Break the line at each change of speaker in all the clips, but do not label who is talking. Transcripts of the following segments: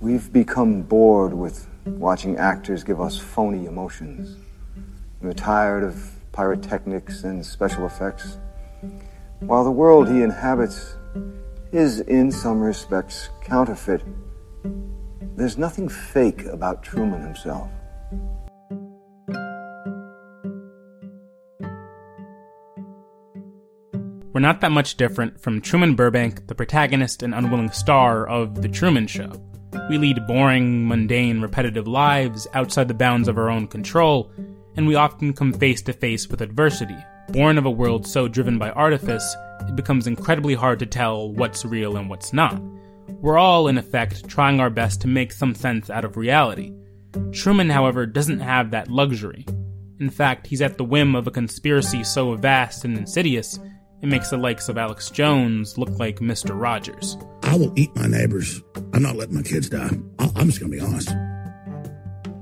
We've become bored with watching actors give us phony emotions. We're tired of pyrotechnics and special effects. While the world he inhabits is, in some respects, counterfeit, there's nothing fake about Truman himself.
We're not that much different from Truman Burbank, the protagonist and unwilling star of The Truman Show. We lead boring, mundane, repetitive lives outside the bounds of our own control, and we often come face to face with adversity. Born of a world so driven by artifice, it becomes incredibly hard to tell what's real and what's not. We're all, in effect, trying our best to make some sense out of reality. Truman, however, doesn't have that luxury. In fact, he's at the whim of a conspiracy so vast and insidious it makes the likes of Alex Jones look like Mr. Rogers.
I will eat my neighbors. I'm not letting my kids die. I'm just going to be honest.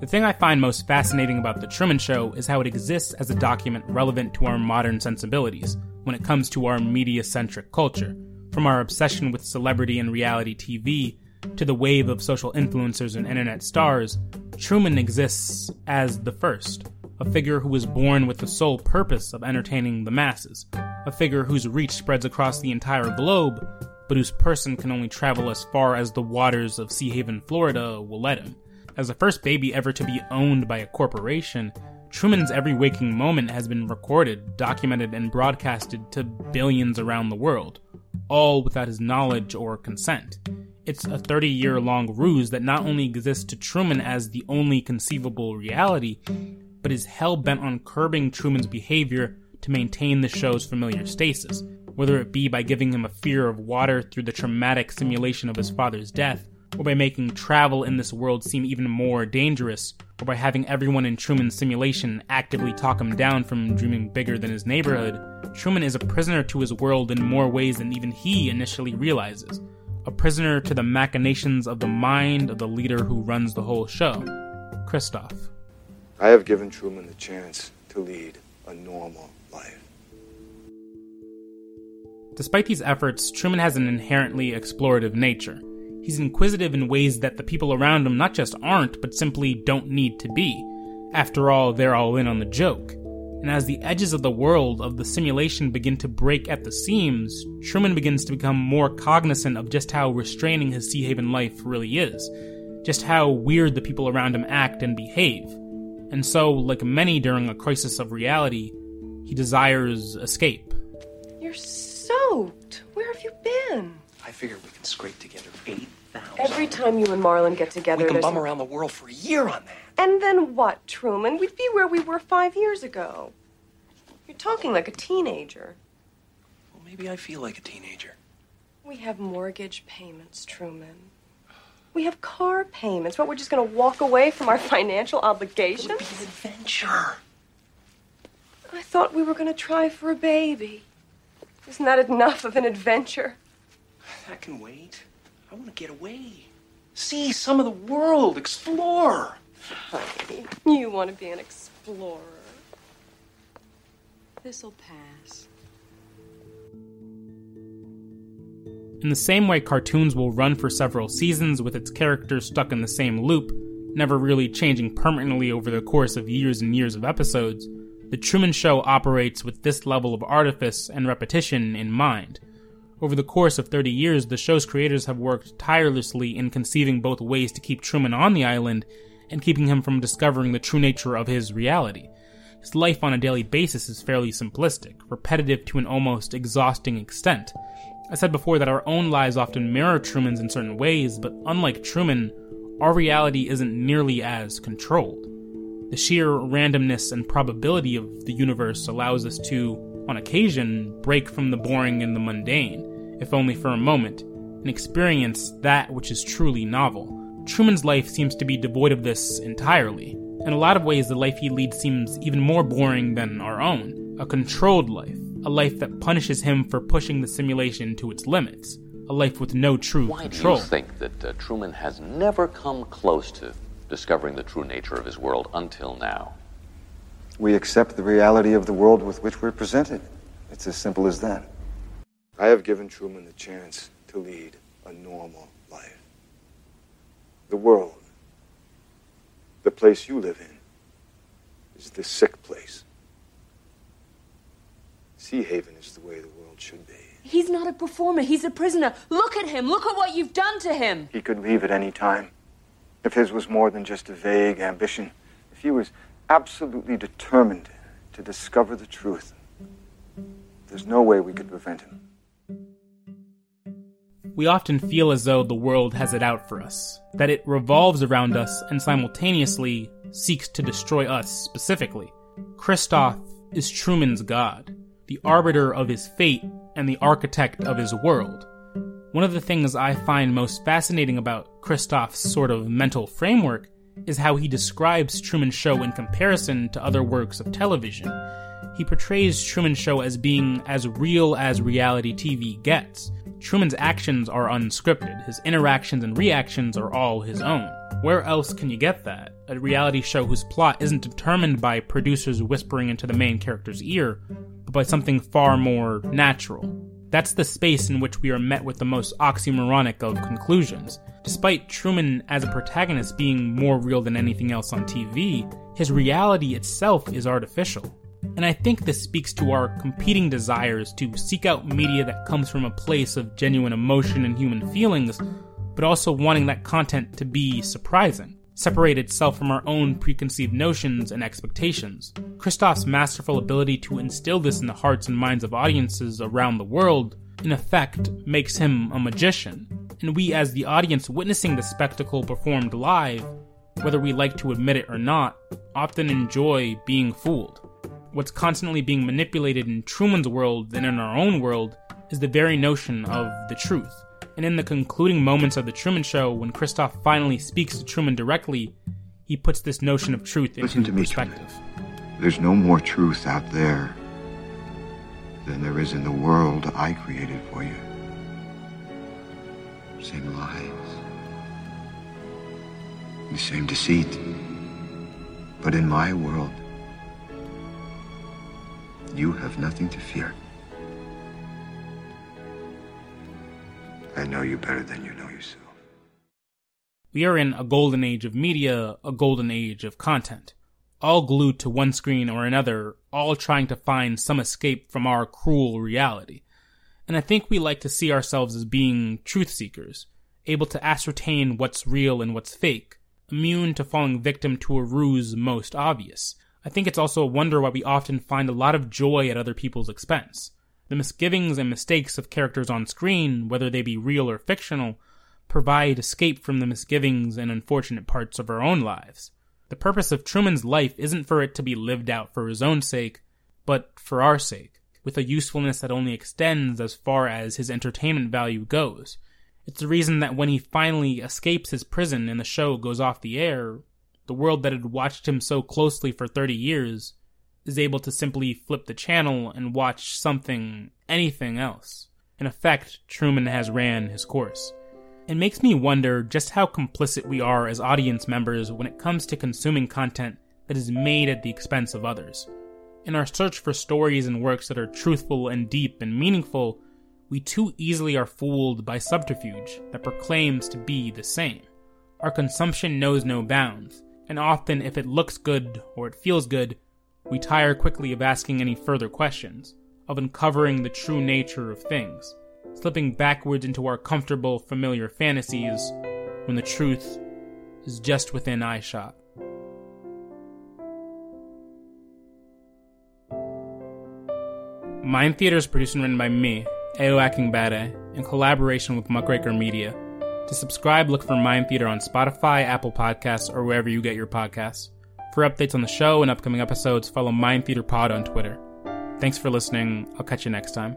The thing I find most fascinating about The Truman Show is how it exists as a document relevant to our modern sensibilities when it comes to our media centric culture. From our obsession with celebrity and reality TV to the wave of social influencers and internet stars, Truman exists as the first, a figure who was born with the sole purpose of entertaining the masses, a figure whose reach spreads across the entire globe, but whose person can only travel as far as the waters of Seahaven, Florida will let him. As the first baby ever to be owned by a corporation, Truman's every waking moment has been recorded, documented, and broadcasted to billions around the world, all without his knowledge or consent. It's a 30 year long ruse that not only exists to Truman as the only conceivable reality, but is hell bent on curbing Truman's behavior to maintain the show's familiar stasis, whether it be by giving him a fear of water through the traumatic simulation of his father's death, or by making travel in this world seem even more dangerous, or by having everyone in Truman's simulation actively talk him down from dreaming bigger than his neighborhood, Truman is a prisoner to his world in more ways than even he initially realizes. A prisoner to the machinations of the mind of the leader who runs the whole show, Christof.
I have given Truman the chance to lead a normal life.
Despite these efforts, Truman has an inherently explorative nature. He's inquisitive in ways that the people around him not just aren't, but simply don't need to be. After all, they're all in on the joke. And as the edges of the world of the simulation begin to break at the seams, Truman begins to become more cognizant of just how restraining his Seahaven life really is, just how weird the people around him act and behave. And so, like many during a crisis of reality, he desires escape.
You're soaked. Where have you been?
I figured we can scrape together 8,000.
Every time you and Marlon get together,
we can
there's
bum
a-
around the world for a year on that.
And then what, Truman? We'd be where we were five years ago. You're talking like a teenager.
Well, maybe I feel like a teenager.
We have mortgage payments, Truman. We have car payments. What, we're just going to walk away from our financial obligations?
It'll be an adventure.
I thought we were going to try for a baby. Isn't that enough of an adventure?
That can wait. I want to get away. See some of the world. Explore.
Honey, you want to be an explorer.
This'll pass.
In the same way cartoons will run for several seasons with its characters stuck in the same loop, never really changing permanently over the course of years and years of episodes, The Truman Show operates with this level of artifice and repetition in mind. Over the course of 30 years, the show's creators have worked tirelessly in conceiving both ways to keep Truman on the island and keeping him from discovering the true nature of his reality. His life on a daily basis is fairly simplistic, repetitive to an almost exhausting extent. I said before that our own lives often mirror Truman's in certain ways, but unlike Truman, our reality isn't nearly as controlled. The sheer randomness and probability of the universe allows us to, on occasion, break from the boring and the mundane, if only for a moment, and experience that which is truly novel. Truman's life seems to be devoid of this entirely. In a lot of ways, the life he leads seems even more boring than our own. A controlled life, a life that punishes him for pushing the simulation to its limits, a life with no true
Why
control.
do you think that uh, Truman has never come close to discovering the true nature of his world until now?
We accept the reality of the world with which we're presented. It's as simple as that. I have given Truman the chance to lead a normal life. The world, the place you live in, is the sick place. Seahaven is the way the world should be.
He's not a performer, he's a prisoner. Look at him, look at what you've done to him.
He could leave at any time. If his was more than just a vague ambition, if he was absolutely determined to discover the truth, there's no way we could prevent him.
We often feel as though the world has it out for us, that it revolves around us and simultaneously seeks to destroy us specifically. Christof is Truman's god, the arbiter of his fate and the architect of his world. One of the things I find most fascinating about Christof's sort of mental framework is how he describes Truman Show in comparison to other works of television. He portrays Truman Show as being as real as reality TV gets. Truman's actions are unscripted, his interactions and reactions are all his own. Where else can you get that? A reality show whose plot isn't determined by producers whispering into the main character's ear, but by something far more natural. That's the space in which we are met with the most oxymoronic of conclusions. Despite Truman as a protagonist being more real than anything else on TV, his reality itself is artificial. And I think this speaks to our competing desires to seek out media that comes from a place of genuine emotion and human feelings, but also wanting that content to be surprising, separate itself from our own preconceived notions and expectations. Christof's masterful ability to instill this in the hearts and minds of audiences around the world, in effect, makes him a magician. And we, as the audience witnessing the spectacle performed live, whether we like to admit it or not, often enjoy being fooled. What's constantly being manipulated in Truman's world and in our own world is the very notion of the truth. And in the concluding moments of The Truman Show, when Christof finally speaks to Truman directly, he puts this notion of truth
Listen
into
to me,
perspective.
There's no more truth out there than there is in the world I created for you. Same lies, the same deceit. But in my world, you have nothing to fear. Know you better than you know yourself.
We are in a golden age of media, a golden age of content. All glued to one screen or another, all trying to find some escape from our cruel reality. And I think we like to see ourselves as being truth seekers, able to ascertain what's real and what's fake, immune to falling victim to a ruse most obvious. I think it's also a wonder why we often find a lot of joy at other people's expense. The misgivings and mistakes of characters on screen, whether they be real or fictional, provide escape from the misgivings and unfortunate parts of our own lives. The purpose of Truman's life isn't for it to be lived out for his own sake, but for our sake, with a usefulness that only extends as far as his entertainment value goes. It's the reason that when he finally escapes his prison and the show goes off the air, the world that had watched him so closely for 30 years is able to simply flip the channel and watch something, anything else. In effect, Truman has ran his course. It makes me wonder just how complicit we are as audience members when it comes to consuming content that is made at the expense of others. In our search for stories and works that are truthful and deep and meaningful, we too easily are fooled by subterfuge that proclaims to be the same. Our consumption knows no bounds, and often if it looks good or it feels good, we tire quickly of asking any further questions, of uncovering the true nature of things, slipping backwards into our comfortable, familiar fantasies when the truth is just within eyeshot. Mind Theater is produced and written by me, Eo Akingbade, in collaboration with Muckraker Media. To subscribe, look for Mind Theater on Spotify, Apple Podcasts, or wherever you get your podcasts. For updates on the show and upcoming episodes, follow Mind Theater Pod on Twitter. Thanks for listening. I'll catch you next time.